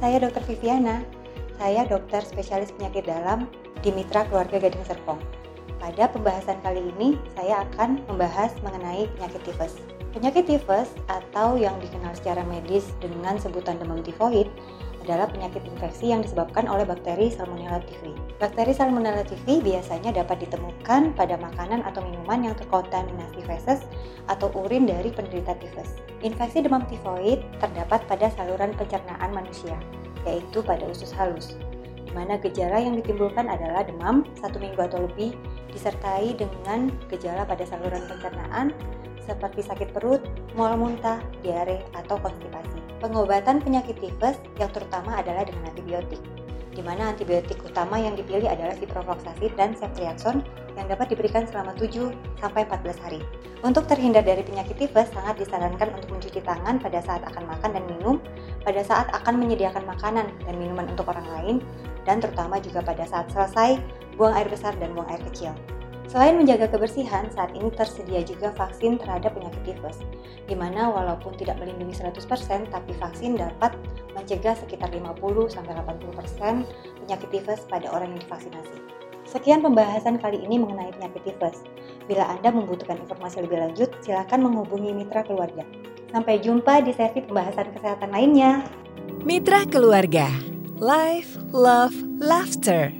saya Dr. Viviana. Saya dokter spesialis penyakit dalam di Mitra Keluarga Gading Serpong. Pada pembahasan kali ini, saya akan membahas mengenai penyakit tifus. Penyakit tifus atau yang dikenal secara medis dengan sebutan demam tifoid adalah penyakit infeksi yang disebabkan oleh bakteri Salmonella typhi. Bakteri Salmonella typhi biasanya dapat ditemukan pada makanan atau minuman yang terkontaminasi feses atau urin dari penderita tifus. Infeksi demam tifoid terdapat pada saluran pencernaan manusia, yaitu pada usus halus, di mana gejala yang ditimbulkan adalah demam satu minggu atau lebih, disertai dengan gejala pada saluran pencernaan seperti sakit perut, mual muntah, diare, atau konstipasi. Pengobatan penyakit tifus yang terutama adalah dengan antibiotik, di mana antibiotik utama yang dipilih adalah ciprofloxacin dan ceftriaxone yang dapat diberikan selama 7 sampai 14 hari. Untuk terhindar dari penyakit tifus, sangat disarankan untuk mencuci tangan pada saat akan makan dan minum, pada saat akan menyediakan makanan dan minuman untuk orang lain, dan terutama juga pada saat selesai buang air besar dan buang air kecil. Selain menjaga kebersihan, saat ini tersedia juga vaksin terhadap penyakit tifus, di mana walaupun tidak melindungi 100%, tapi vaksin dapat mencegah sekitar 50-80% penyakit tifus pada orang yang divaksinasi. Sekian pembahasan kali ini mengenai penyakit tifus. Bila Anda membutuhkan informasi lebih lanjut, silakan menghubungi mitra keluarga. Sampai jumpa di sesi pembahasan kesehatan lainnya. Mitra Keluarga Life, Love, Laughter